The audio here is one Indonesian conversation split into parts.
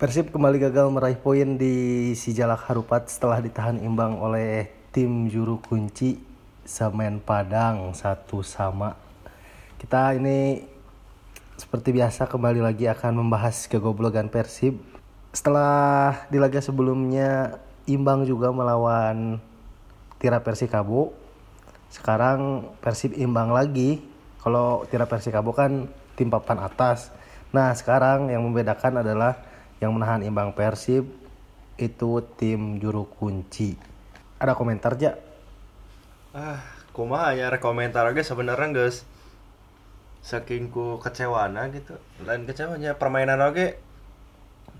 Persib kembali gagal meraih poin di Sijalak Harupat setelah ditahan imbang oleh tim juru kunci Semen Padang satu sama. Kita ini seperti biasa kembali lagi akan membahas kegoblogan Persib. Setelah di laga sebelumnya imbang juga melawan Tira Persikabo. Sekarang Persib imbang lagi. Kalau Tira Persikabo kan tim papan atas. Nah, sekarang yang membedakan adalah yang menahan imbang Persib itu tim juru kunci. Ada komentar aja? Ah, kumaha ya rekomentar aja sebenarnya guys. Saking ku kecewana gitu. Lain kecewanya permainan oke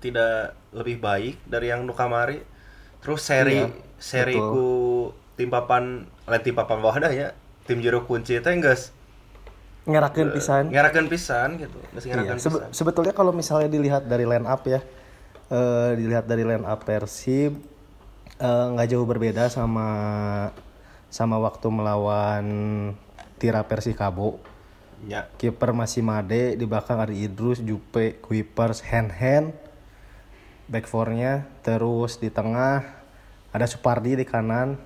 tidak lebih baik dari yang nu kamari. Terus seri Iya, seri betul. ku tim papan lain tim papan bawah dah ya. Tim juru kunci teh geus Ngerakeun pisan. ngerakeun pisan gitu. Geus Iya, sebe- pisan. sebetulnya kalau misalnya dilihat dari line up ya, eh, dilihat dari line up Persib eh, nggak jauh berbeda sama sama waktu melawan Tira Persikabo. Ya. Kiper masih Made, di belakang ada Idrus, Jupe, Kuipers, Hand Hand. Back four-nya terus di tengah ada Supardi di kanan,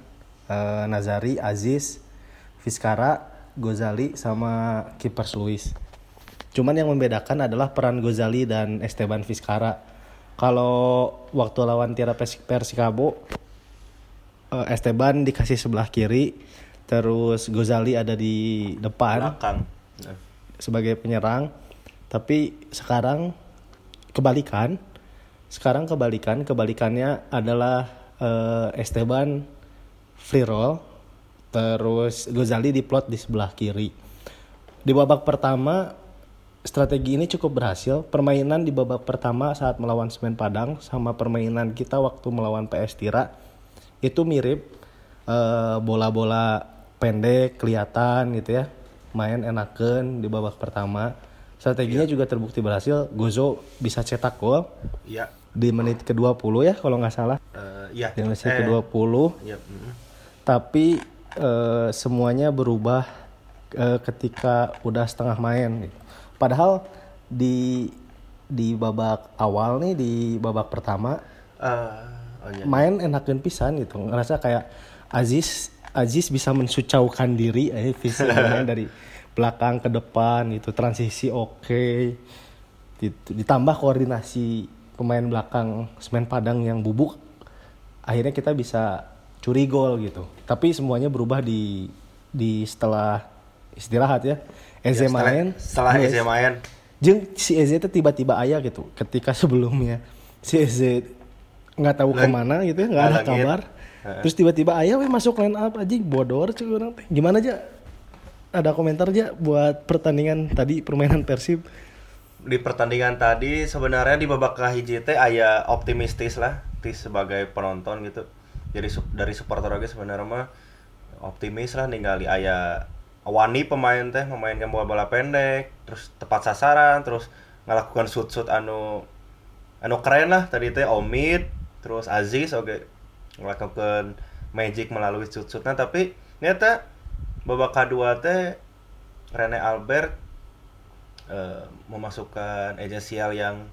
eh, Nazari, Aziz, Fiskara, Gozali sama Kipers Luis. Cuman yang membedakan adalah peran Gozali dan Esteban Fiskara. Kalau waktu lawan Tira Pers- Persikabo eh, Esteban dikasih sebelah kiri, terus Gozali ada di depan Belakang. Sebagai penyerang tapi sekarang kebalikan sekarang kebalikan kebalikannya adalah eh, Esteban free roll terus Gozali diplot di sebelah kiri. Di babak pertama strategi ini cukup berhasil. Permainan di babak pertama saat melawan Semen Padang sama permainan kita waktu melawan PS Tira itu mirip eh, bola-bola pendek kelihatan gitu ya. Main enaken di babak pertama. Strateginya juga terbukti berhasil. Gozo bisa cetak gol. Iya. di menit ke-20 ya kalau nggak salah. Eh, iya. di menit Eh, ke-20 Iya. mm. tapi eh, semuanya berubah eh, ketika udah setengah main gitu. padahal di di babak awal nih di babak pertama Eh, oh iya. main enakin pisan gitu ngerasa kayak Aziz Aziz bisa mensucaukan diri eh visi dari belakang ke depan gitu transisi oke gitu. ditambah koordinasi pemain belakang semen Padang yang bubuk akhirnya kita bisa curi gol gitu tapi semuanya berubah di di setelah istirahat ya. Eze Ya, setelah- main Setelah. Eze main. Jeng si Eze itu tiba-tiba ayah gitu. Ketika sebelumnya si Eze nggak tahu Lang- ke mana gitu ya nggak ada kabar. Terus tiba-tiba ayah we masuk line up aja bodor cuy orang gimana aja ada komentar aja buat pertandingan tadi permainan Persib? Di pertandingan tadi sebenarnya di babak kahiji teh aya optimistis lah sebagai penonton gitu jadi dari supporter oge sebenarnya mah optimis lah ningali aya wani pemain teh memainkan bola bola pendek terus tepat sasaran terus ngelakukan shoot shoot anu anu keren lah. Tadi teh Omid terus Aziz oke melakukan magic melalui shoot shootnya tapi ternyata babak kedua teh Rene Albert eh, memasukkan esensial yang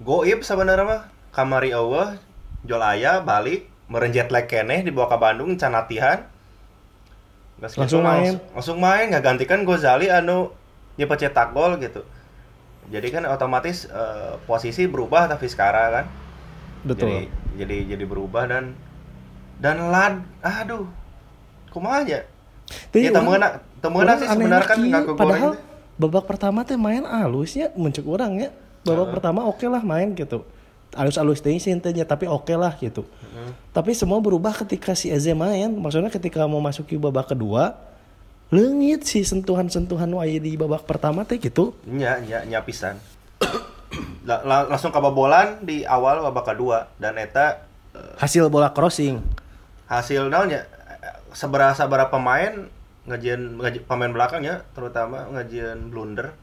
goib sebenarnya mah. Kamari Allah Jolaya balik merenjet leg keneh dibawa ke Bandung can latihan. Gitu Langsung main. langsung, langsung main nggak gantikan Gozali anu nyepat cetak gol gitu. Jadi kan otomatis eh, posisi berubah tapi sekarang kan. Betul. Jadi jadi jadi berubah dan dan lad aduh kumaha aja? Ya temenna orang sih sebenarnya kan gol padahal babak pertama teh main alusnya mencek orang ya. Babak pertama oke lah main gitu alus-alus teh sih intinya tapi oke lah gitu. Tapi semua berubah ketika si Eze main. Maksudnya ketika mau masuki babak kedua lengit sih sentuhan-sentuhan wae di babak pertama teh gitu. Nya nya nya pisan. La- la- langsung kabobolan di awal babak kedua. Dan eta eh, hasil bola crossing. hasil naonnya seberapa seberapa pemain ngajian ngaji, pemain belakangnya terutama ngajian blunder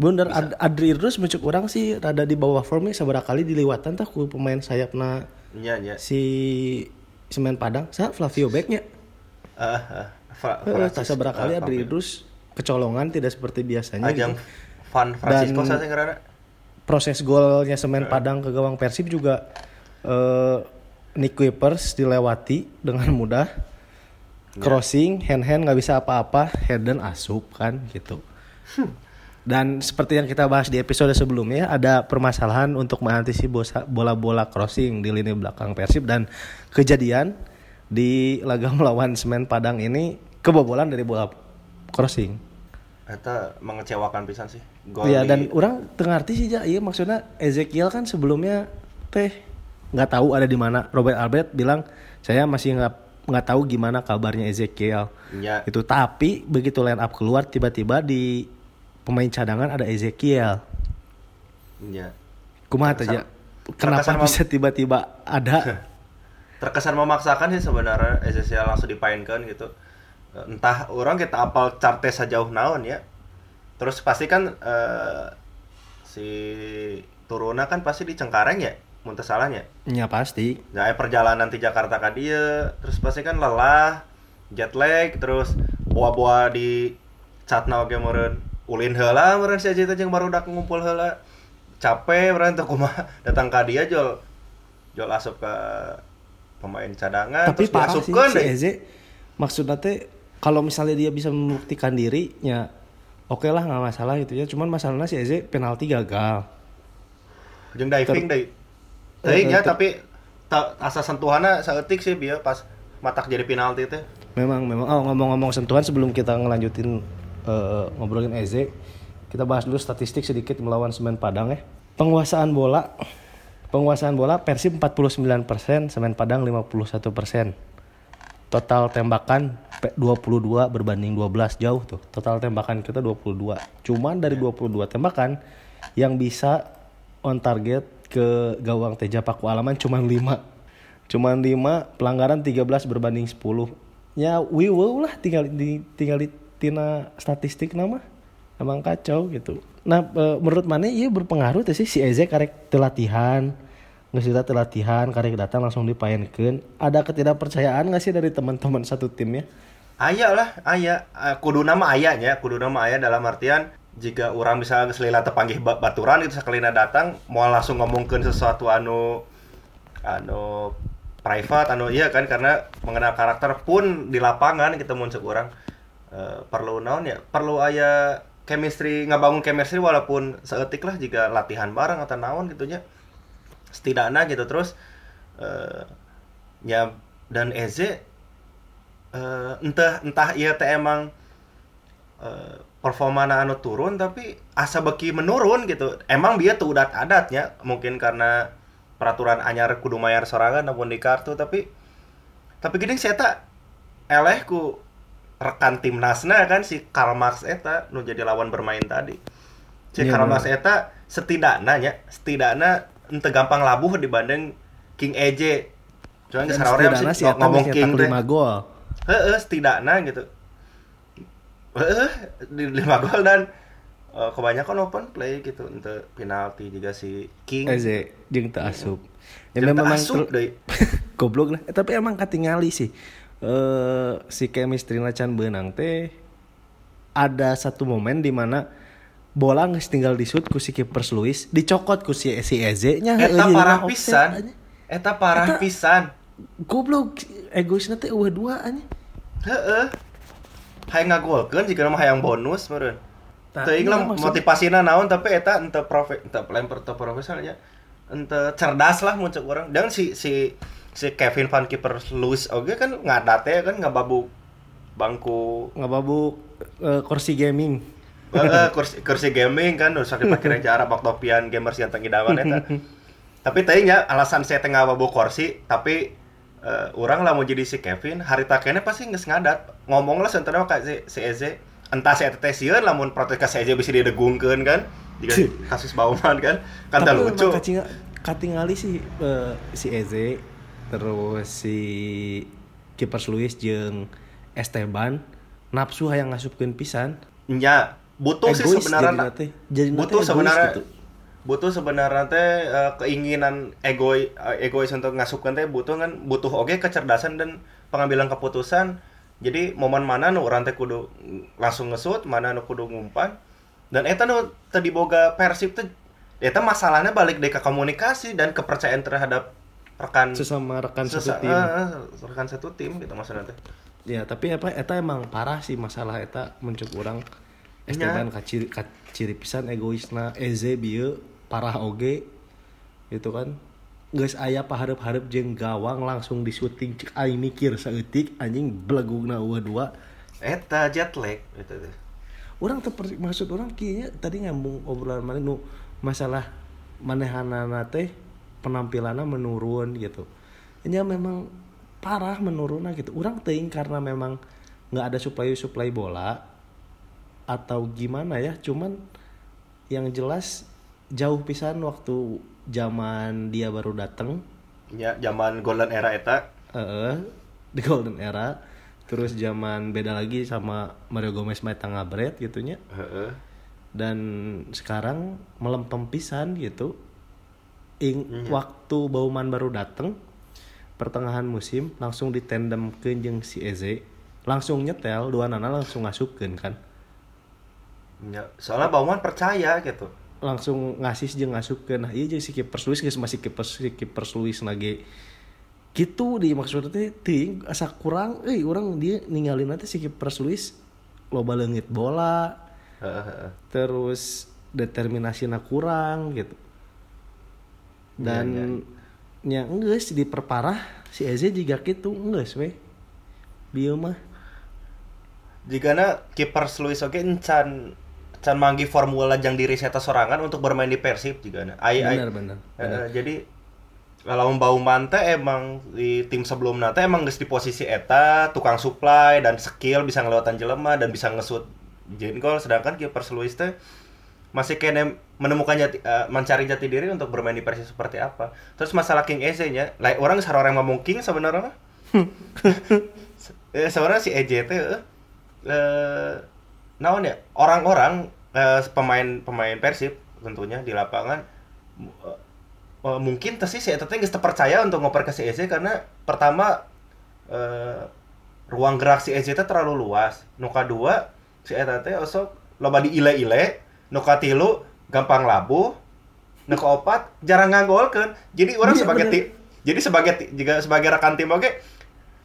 Bener, Ad Adri Idrus mencek orang sih rada di bawah formnya seberapa kali diliwatan tah ku pemain sayapna nya nya si Semen Padang, sa Flavio Becknya. eh eh, Fra- Eh, tak seberapa kali eh, Adri. Idrus kecolongan tidak seperti biasanya ajang gitu. Van Francisco Dan- saya proses golnya semen Padang ke gawang Persib juga eh, Nick Kuipers dilewati dengan mudah. Crossing, hand hand nggak bisa apa-apa, Herden asup kan gitu. Dan seperti yang kita bahas di episode sebelumnya, ada permasalahan untuk mengantisipasi bola-bola crossing di lini belakang Persib dan kejadian di laga melawan Semen Padang ini kebobolan dari bola crossing. Eta mengecewakan pisan sih. Gol Iya di- dan orang tengah arti sih ja, iya maksudnya Ezekiel kan sebelumnya teh nggak tahu ada di mana. Robert Albert bilang saya masih nggak nggak tahu gimana kabarnya Ezekiel. Ya, Itu tapi begitu line up keluar tiba-tiba di pemain cadangan ada Ezekiel. ya. Kumaha aja? Kenapa terkesan bisa tiba-tiba ada? Terkesan memaksakan sih sebenarnya Ezekiel langsung dipainkan gitu. Entah orang kita apal charte sejauh naon ya. Terus pasti kan eh, si Turuna kan pasti di Cengkareng ya, muntah salahnya. ya pasti. Nah, perjalanan di Jakarta kan dia, terus pasti kan lelah, jet lag, terus boa-boa di catna ulin heula meureun si Aji teh jeung baru udah ngumpul heula. Capek meureun teu kumaha datang ka dia jol jol asup ke pemain cadangan Tapi terus parah sih si deh. Eze maksudnya teh kalau misalnya dia bisa membuktikan diri ya oke lah nggak masalah gitu ya. Cuman masalahnya si Eze penalti gagal. Jeung diving deui. Eh, Teuing ya ter- tapi ta, asa sentuhanna saeutik sih bieu pas matak jadi penalti teh. Memang memang oh ngomong-ngomong sentuhan sebelum kita ngelanjutin eh, ngobrolin Eze, kita bahas dulu statistik sedikit melawan Semen Padang ya. Penguasaan bola penguasaan bola Persib 49%, Semen Padang 51%. Total tembakan pe- 22 berbanding 12 jauh tuh. Total tembakan kita 22. Cuman dari 22 tembakan yang bisa on target ke gawang Teja Paku Alaman cuman 5. Cuman 5, pelanggaran 13 berbanding 10. Ya we will lah tinggal di tinggal di tina statistik nama. Emang kacau gitu. Nah, e, menurut mana iya berpengaruh sih si Eze karek teu latihan. Nggak sih teu latihan, karek datang langsung dipaenkeun. Ada ketidakpercayaan nggak sih dari teman-teman satu timnya? Aya lah, aya. Eh, Kudu nama ayanya, kudu nama aya dalam artian jika orang bisa selila tepanggih ba- baturan itu sakalina datang mau langsung ngomongkeun sesuatu anu anu private anu iya kan karena mengenal karakter pun di lapangan kita mau cek orang eh, perlu naon ya? Perlu aya chemistry ngabangun chemistry walaupun seetik lah jika latihan bareng atau naon gitunya setidaknya gitu terus eh, ya dan Eze eh, entah entah iya teh emang eh, performana anu turun tapi asa beki menurun gitu. Emang dia tuh udat adatnya mungkin karena peraturan anyar kudu mayar sorangan namun di kartu tapi tapi gini saya tak eleh ku rekan timnasna kan si Karl Marx eta nu jadi lawan bermain tadi si Iya, Karl. Marx eta setidaknya nya setidaknya ente gampang labuh dibanding King EJ Cuman Dan sarauream setidaknya sih ngomong King teh 5 gol. Heeh, setidaknya gitu. Heeh, di lima gol dan eh, kebanyakan open play gitu untuk penalti juga si King. Eze jeung teu asup. Ya memang asup deui. goblok lah. Eh, tapi emang katingali sih. Eh si chemistry can beunang teh ada satu momen di mana bola geus tinggal di shoot ku si Keepers Luis, dicokot ku si si Eze nya Eta parah pisan. Eta parah Eta- pisan. Goblok egoisna teh eueuh dua anjing. Heeh. Hayang ngagolkeun jika mah hayang bonus meureun. Tah, Teuing iya, lah motivasina naon tapi eta ente profe ente lempar teu profesionalnya. Ente cerdas lah mun cek urang. Dan si si si Kevin Van Keeper Lewis oge kan ngadate kan ngababuk bangku. Ngababuk eh, kursi gaming. Heeh, kursi kursi gaming kan udah sakit pakai jarak bak topian gamers yang tinggi dawan eta. tapi teuing ya alasan saya tengah bawa kursi tapi eh, orang lah mau jadi si Kevin hari takene pasti geus ngadat. Ngomong lah sebenarnya ka si, si Eze. Entah si teh sieun lamun protes ka si Eze bisa didegungkeun kan jika kasus bauman kan. Kan lucu. katingali si eh, si Eze terus si Keepers Luis jeung Esteban nafsu hayang ngasupkeun pisan. nya butuh sih Egois sebenarnya jadinya teh. Jadinya teh butuh sebenarnya gitu. butuh sebenarnya teh eh, keinginan egois egois untuk ngasupkan teh butuh kan butuh oke kecerdasan dan pengambilan keputusan jadi momen mana nu orang teh kudu langsung ngesut mana nu kudu ngumpan dan eta nu tadi boga persib teh Eta masalahnya balik deh ke komunikasi dan kepercayaan terhadap rekan sesama rekan satu sesa- tim eh, eh, rekan satu tim gitu maksudnya teh. ya tapi apa eta emang parah sih masalah eta mencuk orang esteban kaciri kaciri pisan egoisna eze bieu parah oge gitu kan geus aya pahareup-hareup jeung gawang langsung di syuting cek aing mikir saeutik anjing belegugna eueuh dua Eta jet lag gitu teh. orang per- maksud orang kieu nya, tadi ngambung obrolan mana nu masalah manehanana teh penampilannya menurun gitu. Ya memang parah menurun gitu. Orang ting karena memang nggak ada supply supply bola atau gimana ya cuman yang jelas jauh pisan waktu zaman dia baru dateng. Ya zaman golden era eta. Eh di golden era. Terus zaman beda lagi sama Mario Gomez main tengah bread gitunya. Heeh. dan sekarang melempem pisan gitu Ing, Iya. waktu Bauman baru dateng pertengahan musim langsung ditendem ke jeung si Eze. Langsung nyetel dua nana langsung ngasupkeun kan. Ya, soalnya Bauman percaya gitu. langsung ngasih jeung ngasupkeun nah iya jeung si kiper Luis geus masih kiper si kiper Luis lagi gitu di maksudnya ting asa kurang eh orang dia ninggalin nanti si kiper Luis loba leungit bola. Terus determinasinya kurang gitu dan nya enggak sih diperparah. Si Eze juga gitu enggak we bieu mah. Jigana kiper Luis oke encan can manggi formula jang diri saya sorangan untuk bermain di Persib jigana. Ai ai. benar benar Eh, jadi kalau bau mante emang di tim sebelum nate emang geus di posisi eta tukang supply dan skill bisa ngelewatan jelema dan bisa ngesut jen gol sedangkan kiper Luis teh masih kene menemukan jati, eh, mencari jati diri untuk bermain di Persib seperti apa. Terus masalah King Eze nya, like, orang sarorang ngomong King sebenarnya eh, sebenarnya si EJ teh eh, eh, naon ya orang-orang eh, pemain pemain Persib tentunya di lapangan eh, eh, mungkin teh sih si eta teh geus teu percaya untuk ngoper ke si EJ karena pertama eh, ruang gerak si EJ teh terlalu luas. Nu kadua si eta teh osok loba diile-ile, nu katilu gampang labuh, nu kaopat jarang nganggolkeun. Jadi orang Iya, sebagai tim jadi sebagai juga sebagai rekan tim oke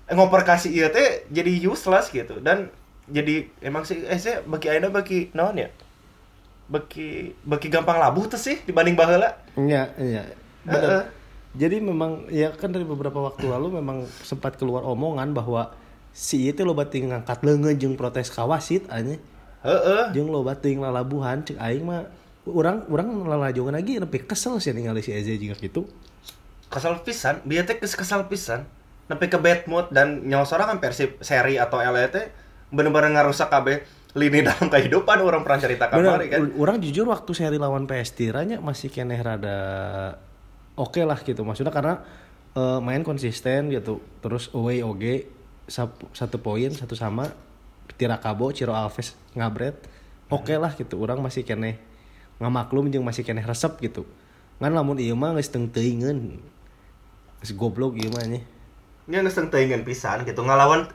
ngoper kasih ieu teh jadi useless gitu. Dan jadi emang si EJ bagi ayeuna bagi naon ya? Bagi bagi gampang labuh tuh sih dibanding baheula. iya iya. Benar jadi memang ya kan dari beberapa waktu lalu memang sempat keluar omongan bahwa si itu lo bating ngangkat leungeun jeung protes ka wasit Heeh. jeung lo bating lalabuhan cek aing mah orang orang lalajongan lagi nepi kesel sih ningali si Eze juga gitu. Kesal pisan dia teh kesal pisan. Sampai ke bad mood dan nyawa seorang kan persib seri atau LE teh bener-bener ngarusak kabeh lini dalam kehidupan orang pernah cerita kamari kan? orang jujur waktu seri lawan PS Tiranya masih keneh rada oke lah gitu. Maksudnya karena eh, main konsisten gitu. Terus away oge satu poin satu sama Tirakabo Ciro Alves ngabret oke lah gitu. Orang masih keneh ngamaklum jeung masih keneh resep gitu. Ngan lamun ieu mah geus teu teuingeun geus goblok ieu mah nya nya geus teuingan pisan gitu. Ngalawan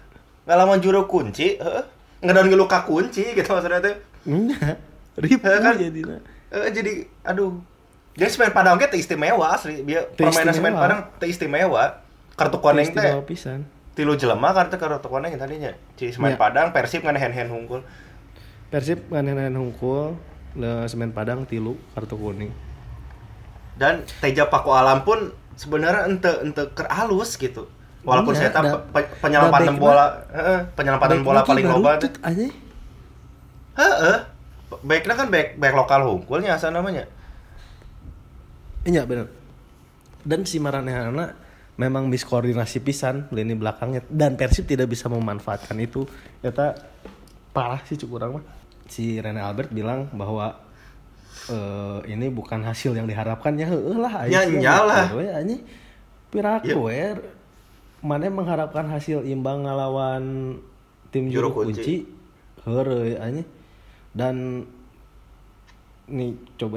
ngalawan juru kunci heeh. Ngedaun luka kunci gitu maksudnya teh. Ribu Heeh, kan? jadinya Eh, jadi aduh. Jadi semen Padang teu istimewa asli. Dia permainan semen. Padang istimewa. Kartu koneng teh. Pisan tilu jelema kartu kartu koneng tadinya ci semen Ya. Padang Persib kan hand hand unggul Persib nganen hungkul le semen Padang tilu kartu kuning. dan Teja Paku Alam pun sebenarnya ente ente keralus gitu walaupun Iya, saya tahu pe- penyelamatan bola heeh, penyelamatan bola paling loba aja. heeh baiknya kan baik baik lokal hungkulnya asal namanya Iya bener. Dan si Maranehana memang miskoordinasi pisan lini belakangnya dan Persib tidak bisa memanfaatkan itu. Eta parah sih cukup orang mah. Si Rene Albert bilang bahwa eh, ini bukan hasil yang diharapkan ya heueuh lah Ya, aya nya lah. we anjing. Piraku we mana mengharapkan hasil imbang ngalawan tim Juru juru kunci. kunci heureuy anjing. Dan nih coba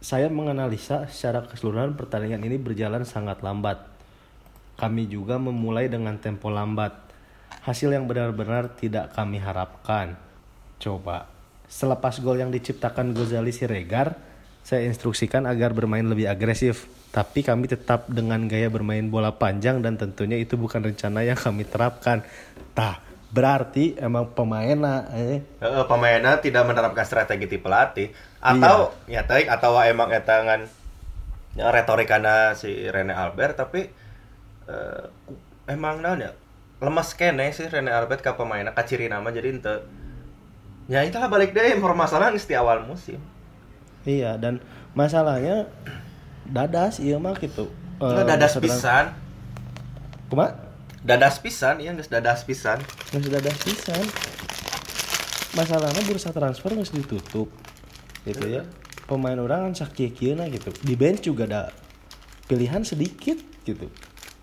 saya menganalisa secara keseluruhan pertandingan ini berjalan sangat lambat. Kami juga memulai dengan tempo lambat. Hasil yang benar-benar tidak kami harapkan. Coba selepas gol yang diciptakan Gozali Siregar, saya instruksikan agar bermain lebih agresif. Tapi kami tetap dengan gaya bermain bola panjang dan tentunya itu bukan rencana yang kami terapkan. Tah, berarti emang pemainnya eh Heeh, pemainnya tidak menerapkan strategi ti pelatih atau ya teuing atau emang eta ngan ya, retorikana si Rene Albert tapi eh, emang naon ya lemas kene sih Rene Albert ka pemainna ka ciri nama jadi ente ya itulah balik deh permasalahan di awal musim iya dan masalahnya dadas iya mah gitu. Itu Eh, dadas pisan Kumaha? dadas pisan iya geus dadas pisan Nggak ada pisan. Masalahnya bursa transfer nggak ditutup. Gitu ya. Pemain orang kan sakit gitu. Di bench juga ada pilihan sedikit gitu.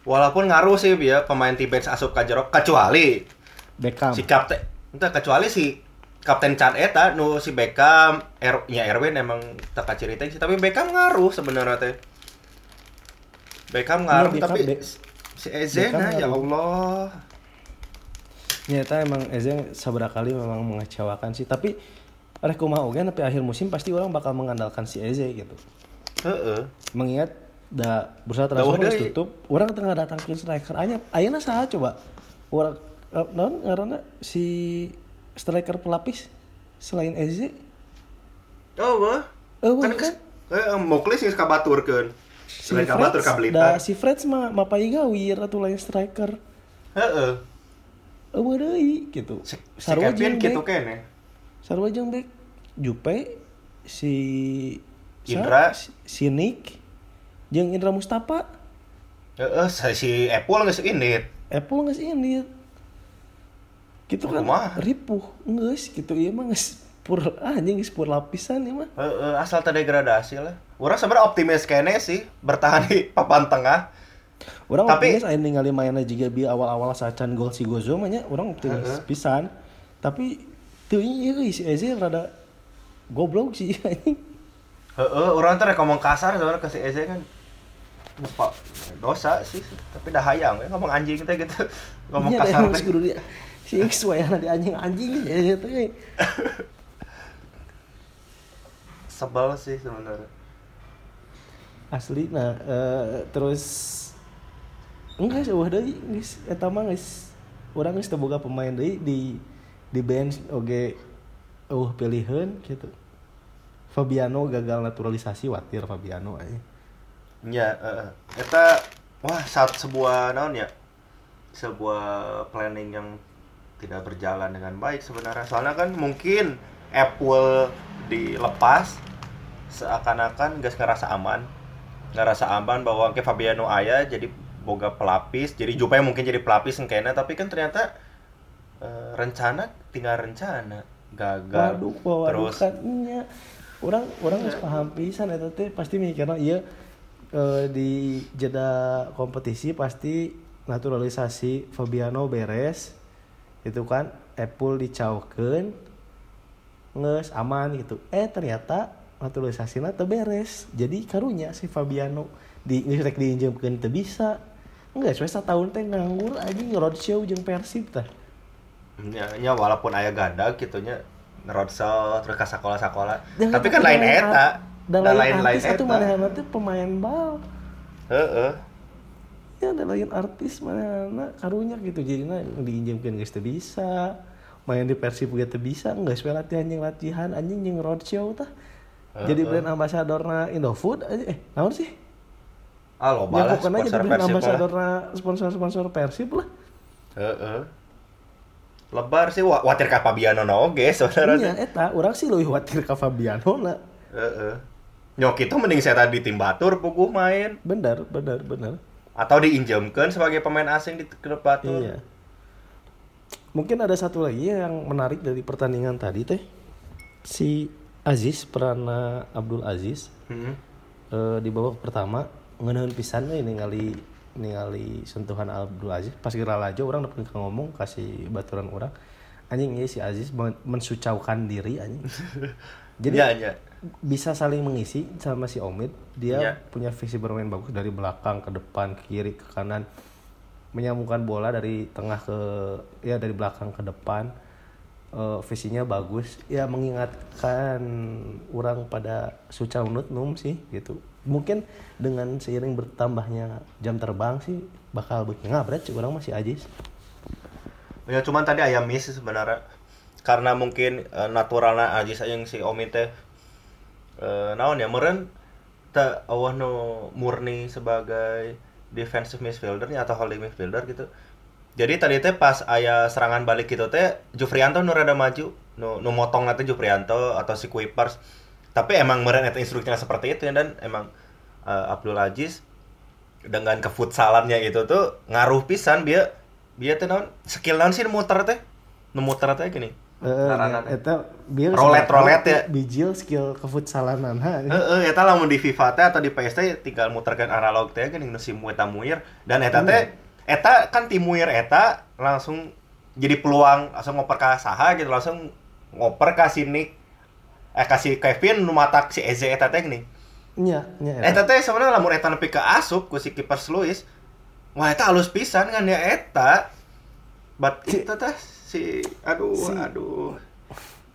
Walaupun ngaruh sih ya pemain ti bench asup ka jero kecuali Beckham. si kapten entah kecuali si kapten Chan eta nu si Beckham er, ya Erwin emang teka cerita sih tapi Beckham ngaruh sebenarnya teh Beckham ngaruh Iya, Beckham, tapi Be- si Eze nah ya. Allah Nyata emang Eze seberapa kali memang mengecewakan sih. Tapi kumaha oge tapi akhir musim pasti orang bakal mengandalkan si Eze gitu. heeh Mengingat da bursa transfer udah, geus iya. tutup, orang tengah datang ke striker anya ayeuna saha coba? Orang eh, naon ngaranna si striker pelapis selain Eze? oh wah Oh, kan kan? eh Muklis geus kabaturkeun Si selain kabatur ka Freds, da si Freds mah mapai gawir atau lain striker. heeh Eueuh deui gitu. si, si jeung gitu back. kene Sarua jeung back Jupe si Indra. si, si Nick jeung Indra Mustafa heeh si- si Apple geus indit Apple nggak sih ini gitu kan Kumaha? ripuh nggak gitu iya mah geus pur anjing geus pur lapisan ya mah Heeh, asal terdegradasi lah. Orang sebenarnya optimis kene sih bertahan di papan tengah. orang Tapi- optimis aya ningali mainnya juga bi awal-awal sacan gol si Gozo mah nya orang optimis Heeh. pisan tapi tuh iya euy, si Eze rada goblok sih anjing Heeh, orang tuh rek ngomong kasar sebenarnya ke si Eze kan. Lupa dosa sih, tapi dah hayang ya ngomong anjing teh gitu. Ngomong da kasar teh. kudu dia si X wayana di anjing-anjing ya itu ya Sebel sih sebenarnya. asli nah eh, terus enggak sih wah deui geus eta mah geus urang geus teu boga pemain deui di di bench oge uh pilihan gitu Fabiano gagal naturalisasi watir Fabiano aja Ya, heeh. Eta wah saat sebuah naon ya? Sebuah planning yang tidak berjalan dengan baik sebenarnya. Soalnya kan mungkin Apple dilepas seakan-akan gak ngerasa aman. Ngerasa aman bahwa ke Fabiano aya jadi boga pelapis. Jadi Jupe mungkin jadi pelapis kayaknya tapi kan ternyata eh, rencana tinggal rencana gagal. waduh Terus kan nya orang orang geus paham pisan teh pasti mikirna ieu eh, di jeda kompetisi pasti naturalisasi Fabiano beres itu kan Apple dicaukeun nges aman gitu. Eh ternyata naturalisasinya teu beres. Jadi karunya si Fabiano di geus rek diinjemkeun teu bisa. Enggak sudah tahun teh nganggur anjing roadshow jeung Persib tah. Ya, ya walaupun ayah ganda gitu nya roadshow terus ke sekolah-sekolah. Tapi kan lain eta. Dan Dan lain artis itu eta. mana teh pemain bal Heeh. ya ada lain artis mana karunya gitu jadinya diinjemkeun geus teu bisa main di Persib ge teu bisa geus we latihan jeung latihan anjing jeung roadshow tah jadi Heeh. brand ambassadorna Indofood aja eh naon sih Ah, lah Nyakukeun aja sponsor jadi brand Persib lah. ambassadorna sponsor-sponsor Persib lah Heeh. Lebar sih wa- watir ka Fabiano na oge iya sebenarnya. eta urang sih leuwih khawatir ka Fabiano na Heeh. Nyok itu mending saya tadi tim batur puguh main bener bener bener atau diinjemkeun sebagai pemain asing di klub batur. Iya. Mungkin ada satu lagi yang menarik dari pertandingan tadi teh. Si Aziz Prana Abdul Aziz Heeh. eh, di babak pertama ngeuneun pisan we ningali ningali sentuhan Abdul Aziz pas geura laju orang dapat ngomong kasih baturan orang anjing ieu si Aziz men- mensucaukan diri anjing. Jadi Iya, iya. Bisa saling mengisi sama si Omid. Dia Iya. punya visi bermain bagus dari belakang ke depan, ke kiri, ke kanan. Menyambungkan bola dari tengah ke ya dari belakang ke depan. eh, visinya bagus ya mengingatkan orang pada Suca Unut Num sih gitu mungkin dengan seiring bertambahnya jam terbang sih bakal ngabret sih orang masih ajis Ya cuman tadi ayam miss sebenarnya karena mungkin eh, naturalnya aja saya yang si Omi teh eh, naon ya meren tak awah no murni sebagai defensive midfieldernya atau holding midfielder gitu. Jadi tadi teh pas ayah serangan balik gitu teh Jufrianto nu rada maju nu nu motong nanti Jufrianto atau si Kuipers. Tapi emang meren eta instruksinya seperti itu ya dan emang eh, Abdul Aziz dengan kefutsalannya itu tuh ngaruh pisan dia dia teh naon skill naon sih muter teh nu muter teh gini Eh, eta biar Rolet- rolet ya. bijil skill kefutsalanan ha Heeh, eta lamun di FIFA teh atau di PS teh tinggal muterkeun analog teh geuning nu simu eta muir dan eta teh eta kan ti muir eta langsung jadi peluang langsung ngoper ka saha gitu langsung ngoper ka sini eh kasih Kevin nu matak si Eze eta teh geuning. nya nya Eta teh sebenarnya lamun eta nepi ke asup ku si kiper Luis. Wah eta halus pisan kan ya eta. Bat kita teh si aduh Si- aduh.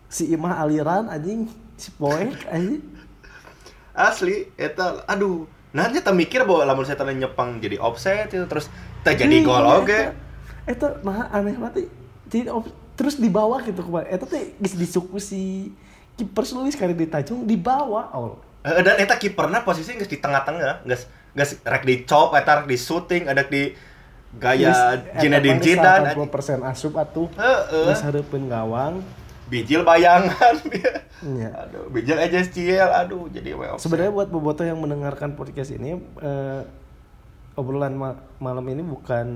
si Imah aliran anjing si poek anjing Asli eta aduh. Nah nyata mikir bahwa lamun saya tadi nyepang jadi offset itu terus tak jadi Iya, gol oke. eta- Eta nah aneh banget. Jadi op- terus di bawah gitu kemarin. Eta teh geus disuku si kiper Luis kali ditajung di bawah. Oh. Eh, dan eta kiperna posisi geus di tengah-tengah, geus geus rek di chop, eta rek di shooting, ada di gaya Zinedine Zidane. 80% asup atuh. Heeh. Geus hareupeun gawang. Bijil bayangan dia. Nya. Aduh, bijil aja ciel, aduh jadi. Sebenarnya buat bobotoh yang mendengarkan podcast ini eh, obrolan ma- malam ini bukan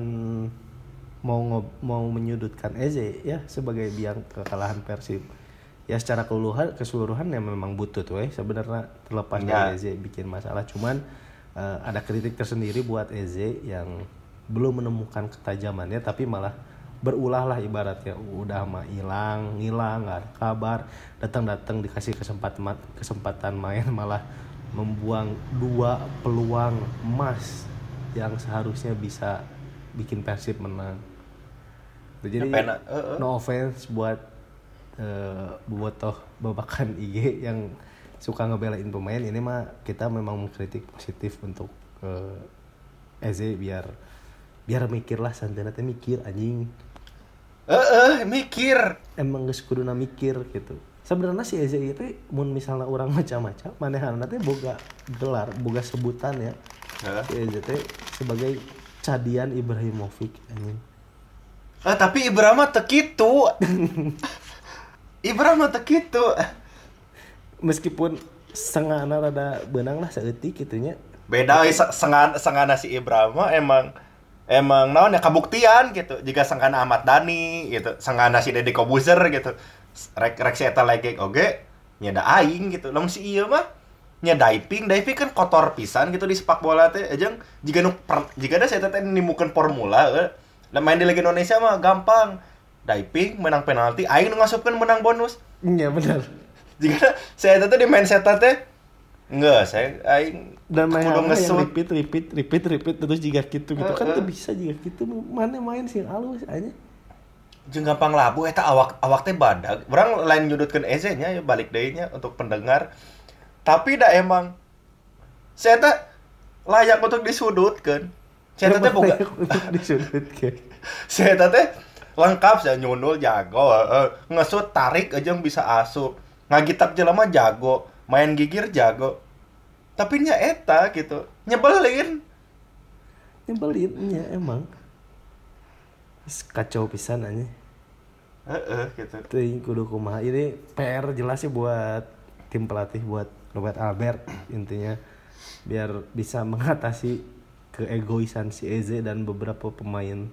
mau ngob- mau menyudutkan Eze ya sebagai biang kekalahan Persib. Ya secara keseluruhan keseluruhan ya memang butut weh sebenarnya terlepas Ya. dari Eze bikin masalah cuman eh, ada kritik tersendiri buat Eze yang belum menemukan ketajamannya tapi malah berulah lah ibaratnya. Udah mah hilang hilang nggak ada kabar. Datang datang dikasih kesempatan kesempatan main malah membuang dua peluang emas yang seharusnya bisa bikin Persib menang. Jadi Ya, pena- no offense buat eh, bobotoh babakan IG yang suka ngebelain pemain. Ini mah kita memang mengkritik positif untuk eh, Eze biar biar mikir lah santai nanti mikir anjing Heeh, mikir. emang geus kuduna mikir gitu sebenarnya si Eze itu mun misalnya orang macam-macam manehan nanti boga gelar boga sebutan ya Heeh. si Eze teh sebagai Cadian Ibrahimovic anjing Ah, tapi Ibrahim mah teu kitu. Ibrahim mah teu kitu. meskipun sengana rada benang lah seetik gitunya Beda euy sengan sengana si Ibrahim emang emang naon ya kabuktian gitu. Jika sengana Ahmad Dhani gitu, sengana si Deddy Kobuzer gitu. Rek rek si eta lagi oge nyada aing gitu. Lamun si ieu mah nya diving, diving kan kotor pisan gitu di sepak bola teh. Ejeng jika nu per- jika ada saya teh nimukeun formula. Lah main di Liga Indonesia mah gampang. Diving menang penalti, aing nu ngasupkeun menang bonus. iya benar Jika saya teh di mindset teh enggak, saya aing dan main kudu yang repeat repeat repeat repeat terus jika gitu gitu. Kan Heeh. tuh bisa jika gitu. Mana main sih? Halus aja. Jeung gampang labu eta awak awak teh badag orang lain nyudutkeun Eze nya ya balik deui nya untuk pendengar. Tapi da emang saya teh layak untuk disudutkeun. Saya teh boga untuk disudutkan saya teh lengkap saya nyundul jago heeh. ngesut tarik aja bisa asup ngagitak jelema jago main gigir jago. Tapi nya eta gitu. Nyebelin. Nyebelin ya emang. Kacau pisan aja heeh gitu. Ting kudu kumaha. Ini PR jelas sih buat tim pelatih buat Robert Albert intinya. Biar bisa mengatasi keegoisan si Eze dan beberapa pemain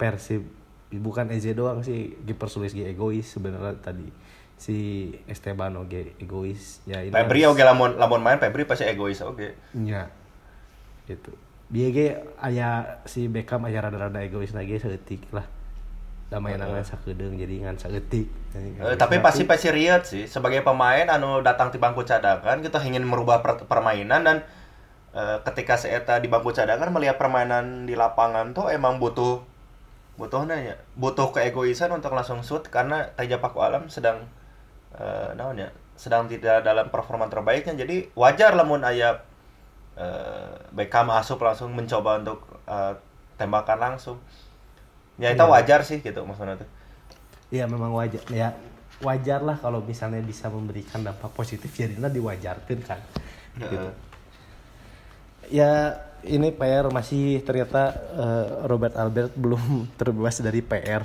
Persib. Bukan Eze doang sih kiper Sulis egois sebenarnya tadi si Esteban oge egois. Ya ini Febri oge lamun lamun main Febri pasti egois oge. Nya gitu. Dia ge aya si Beckham aya rada-rada egois lagi seetik lah. Da main ngan sakedeung jadi ngan saeutik Eh, tapi pasti pasti riet sih. Sebagai pemain anu datang di bangku cadangan kita ingin merubah per- permainan dan eh, ketika saya di bangku cadangan melihat permainan di lapangan tuh emang butuh butuhnya ya butuh keegoisan untuk langsung shoot karena Taja Paku Alam sedang naon ya sedang tidak dalam performa terbaiknya jadi wajar lamun aya eh Beckham asup langsung mencoba untuk eh, tembakan langsung ya itu Iya. wajar sih gitu maksudnya tuh Iya memang wajar ya wajar lah kalau misalnya bisa memberikan dampak positif jadinya diwajarkan kan gitu. Heeh. ya ini PR masih ternyata eh, Robert Albert belum terbebas dari PR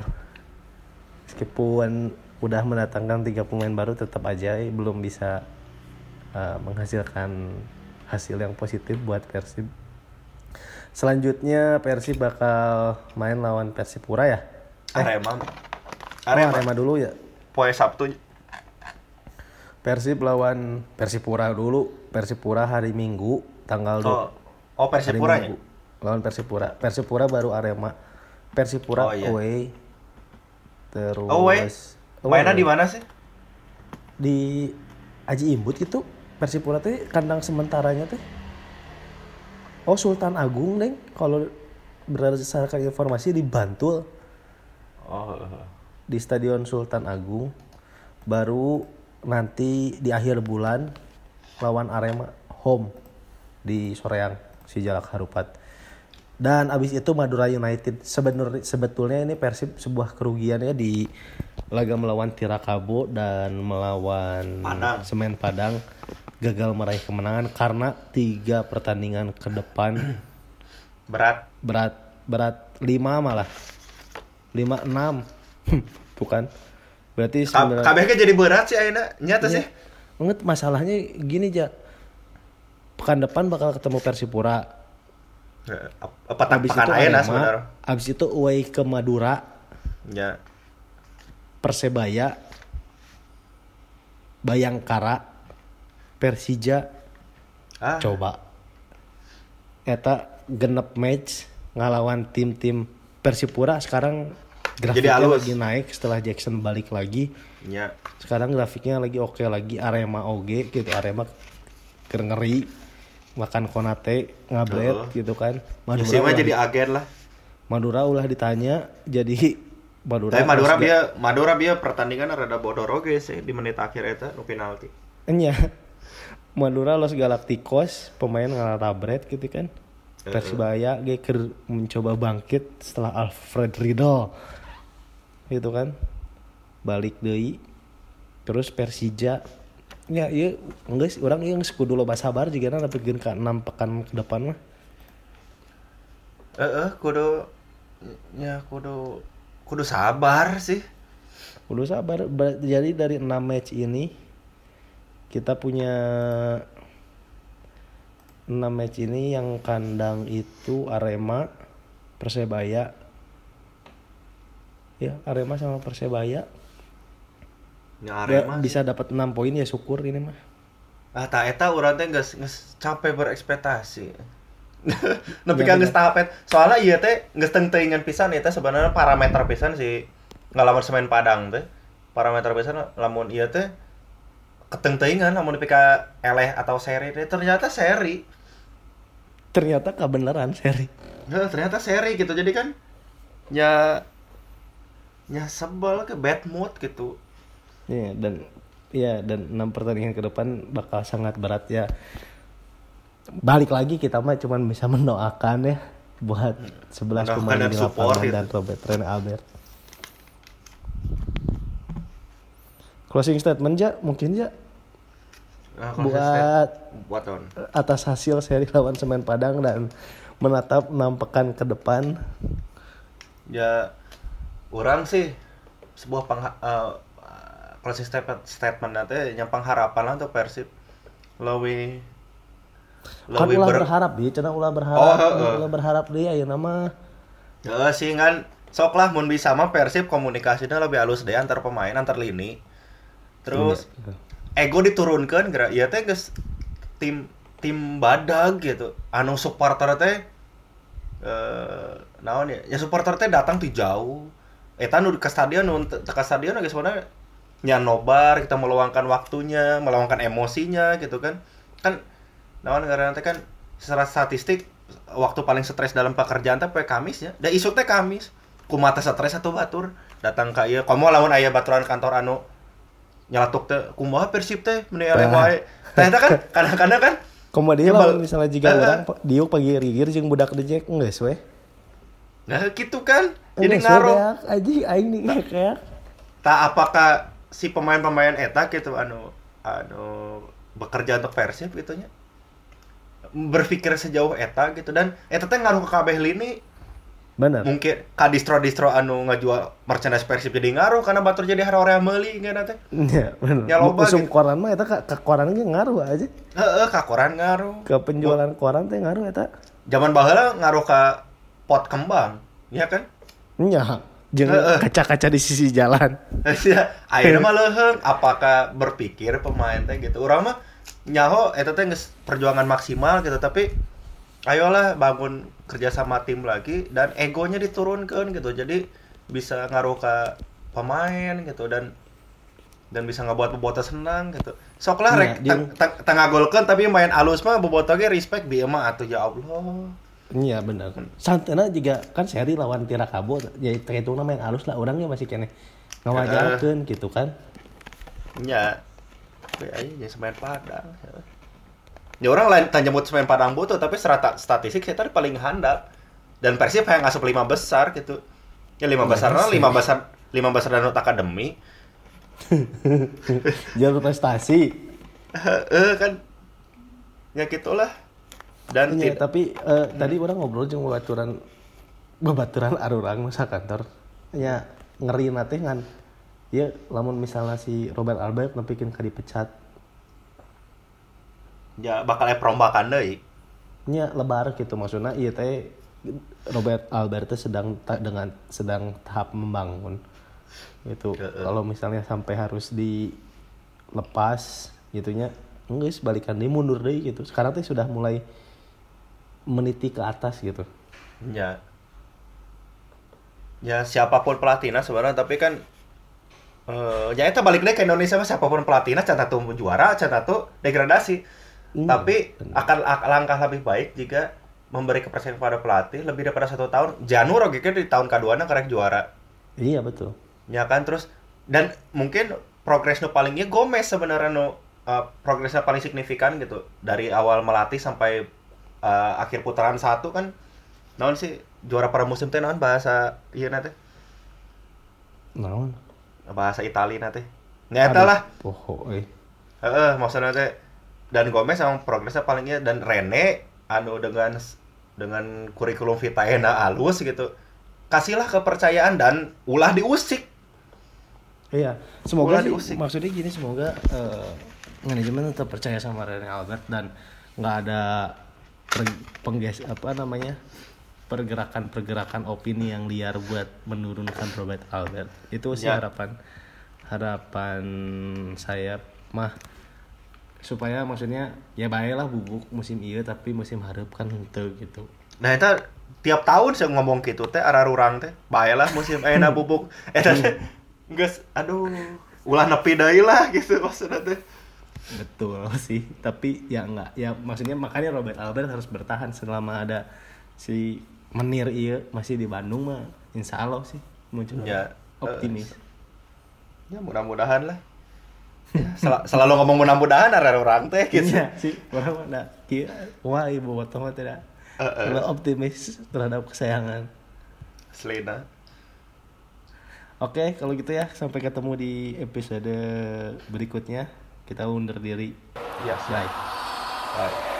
meskipun udah mendatangkan tiga pemain baru tetap aja belum bisa eh, menghasilkan hasil yang positif buat Persib. Selanjutnya Persib bakal main lawan Persipura ya? Arema. Oh, Arema. Arema dulu ya? Poe Sabtu. Persib lawan Persipura dulu. Persipura hari Minggu tanggal oh oh hari Persipura ya? Lawan Persipura. Persipura baru Arema. Persipura Oh, iya. away. Terus oh mainnya di mana sih? Di Aji Imbut gitu Persipura tuh kandang sementaranya tuh. Oh Sultan Agung neng. Kalau berdasarkan informasi di Bantul. Oh di Stadion Sultan Agung. Baru nanti di akhir bulan lawan Arema home di Soreang si Jalak Harupat dan abis itu Madura United sebenarnya sebetulnya ini Persib sebuah kerugian ya di laga melawan Tirakabo dan melawan Padang. Semen Padang gagal meraih kemenangan karena tiga pertandingan ke depan berat. Berat berat lima malah. Lima enam. Bukan. Berarti sebenarnya kabeh ge jadi berat sih ayeuna nyata sih. Ingat masalahnya gini ja. Pekan depan bakal ketemu Persipura apa pekan itu sebenarnya habis itu away ke Madura. Ya. Persebaya. Bayangkara. Persija. Ah. Coba. Eta genep match ngalawan tim-tim Persipura. Sekarang grafiknya halus. lagi naik setelah Jackson balik lagi. Ya. Sekarang grafiknya lagi oke lagi. Arema OG gitu. Arema ngeri makan Konate ngablet Heeh. gitu kan Madura ulah, jadi agen lah Madura ulah ditanya jadi Madura tapi Madura dia Madura dia pertandingan rada bodor oge sih di menit akhir eta nu penalti Enya. Madura Los Galacticos pemain ngalah tabret gitu kan. Persibaya ge keur mencoba bangkit setelah Alfred Riedel. Gitu kan. Balik deui. Terus Persija ya iya enggak sih orang yang sekudu loba sabar juga na dapetkeun ka 6 pekan ke depan mah. eh eh kudu ya kudu kudu sabar sih Kudu sabar Ber- jadi dari 6 match ini kita punya 6 match ini yang kandang itu Arema, Persebaya. Ya, Arema sama Persebaya. Ya Arema bisa dapat 6 poin ya syukur ini mah. ah tak eta urang teh geus geus capek berekspektasi Nepi Ya, ka geus tahap et- soalnya ieu teh geus teuing-teuingan pisan eta sebenarnya parameter pisan si ngalaman semen Padang teh. Parameter pisan lamun ieu teh keteng-teuingan lamun nepi ka eleh atau seri teh ternyata seri. Ternyata kebenaran seri. Ya, ternyata seri gitu. Jadi kan ya ya sebel ke bad mood gitu. Ya, dan ya dan 6 pertandingan ke depan bakal sangat berat ya. Balik lagi kita mah cuman bisa mendoakan ya buat 11 Mendoakan pemain di lapangan gitu. dan Robert Ren Albert. Closing statement ya mungkin ya Nah, buat buat atas hasil seri lawan Semen Padang dan menatap 6 pekan ke depan. ya orang sih sebuah pengha uh, closing statement statement nanti yang pengharapan lah untuk Persib. Lebih Kan ulah ber berharap dia, cenah ulah berharap, Oh, heeh. ulah berharap dia ya nama. Ya, sih kan sok lah mun bisa mah Persib komunikasinya lebih halus deh antar pemain antar lini. Terus ego diturunkan gerak. Ya teh geus tim tim badag gitu. Anu supporter teh eh naon ya? Ya supporter teh datang ti jauh. Eta nu ke stadion nu ka stadion geus sebenarnya nya nobar kita meluangkan waktunya meluangkan emosinya gitu kan. Kan naon karena teh kan secara statistik waktu paling stres dalam pekerjaan teh poe Kamis ya. Da isu teh Kamis. Kumata stres atau batur. Datang ka ieu komo lamun aya baturan kantor anu nyalatuk teh kumaha persib teh meni wae. Teh eta kan kadang-kadang kan Komo dia Ya, bal- misalnya jika Eh, orang diuk pagi rigir jeung budak dejek geus we. nah gitu kan. Jadi we, ngaruh. aing nih kayak tak apakah si pemain-pemain eta gitu anu anu bekerja untuk Persib gitu nya berpikir sejauh eta gitu dan eta teh ngaruh ke kabeh lini Bener. mungkin ka distro-distro anu ngajual merchandise Persib jadi ngaruh karena batur jadi harorea meuli ngana teh Iya, bener. Ya, loba Usum gitu. koran mah eta ka, ka koran ge ngaruh aja. heeh ka koran ngaruh Ke penjualan koran teh ngaruh eta. zaman baheula ngaruh ka pot kembang ya kan Nya, jeung Heeh. kaca-kaca di sisi jalan. Ya, akhirnya mah apakah berpikir pemain teh gitu. Urang mah nyaho eta teh perjuangan maksimal gitu tapi ayolah bangun kerja sama tim lagi dan egonya diturunkan gitu. Jadi bisa ngaruh ke pemain gitu dan dan bisa ngebuat bobotoh senang gitu. Sok lah Iya, rek teng- tengah golkeun tapi main alus mah bobotoh ge respect bieu mah atuh ya Allah. Iya bener. Santana juga kan seri lawan Tirakabo jadi terhitungna main halus lah orangnya masih kene ngawajarkeun gitu kan. Ya, tapi aja jadi semen Padang. Ya orang lain tanya nyebut semen Padang butuh, tapi serata statistik saya tadi paling handap. Dan Persib yang ngasup lima besar gitu. Ya lima besar, lima besar, lima besar dan akademi. Jalur prestasi. Eh kan, ya gitulah. Dan Iya, tapi eh, tadi orang ngobrol jeung babaturan babaturan arurang masa kantor. Ya ngeri nate ngan ya lamun misalnya si Robert Albert nepikeun ka dipecat. Ya bakal aya perombakan deui. nya lebar gitu maksudnya. Iya teh Robert Albert teh sedang ta- dengan sedang tahap membangun. Gitu. Kalau misalnya sampai harus dilepas gitunya enggak balikan dia mundur deh gitu. Sekarang teh sudah mulai meniti ke atas gitu Ya. Ya siapa pun pelatihnya sebenarnya tapi kan eh ya itu balik deh ke Indonesia mah siapa pun pelatihnya can tuh juara, can tuh degradasi. Iya, tapi benar. akan ak- langkah lebih baik jika memberi kepercayaan kepada pelatih lebih daripada satu tahun. Janur oke kan di tahun kedua karek juara. iya betul Ya kan terus dan mungkin progresnya palingnya Gomez sebenarnya no uh, progresnya paling signifikan gitu dari awal melatih sampai uh, akhir putaran satu kan naon sih juara pada musim teh naon bahasa iya nate naon? Bahasa Itali nate nyata lah. poho eh heeh maksudnya teh dan Gomez sama progresnya palingnya dan Rene anu dengan dengan kurikulum vitae na alus gitu kasihlah kepercayaan dan ulah diusik. Iya, semoga Bola sih, diusik. maksudnya gini semoga eh, manajemen tetap percaya sama Rene Albert dan nggak ada per- pengges apa namanya pergerakan-pergerakan opini yang liar buat menurunkan Robert Albert. Itu sih Ya. harapan harapan saya mah supaya maksudnya ya baiklah bubuk musim iya tapi musim harap kan henteu gitu. Nah, itu tiap tahun saya ngomong gitu teh arah rurang teh. Baelah musim ayeuna bubuk. Eta teh geus aduh ulah nepi deui lah gitu maksudnya teh. Betul sih, tapi ya enggak. Ya maksudnya makanya Robert Albert harus bertahan selama ada si Menir iya masih di Bandung mah insya Allah sih muncul Ya, optimis. Ya mudah-mudahan lah. Ya, sel- selalu ngomong mudah-mudahan arah rurang teh gitu. Iya sih, orang mah da kieu wah ibu botol tidak Heeh. Selalu optimis terhadap kesayangan. Selena. Oke, kalau gitu ya sampai ketemu di episode berikutnya. Kita undur diri. Ya, Bye. Bye.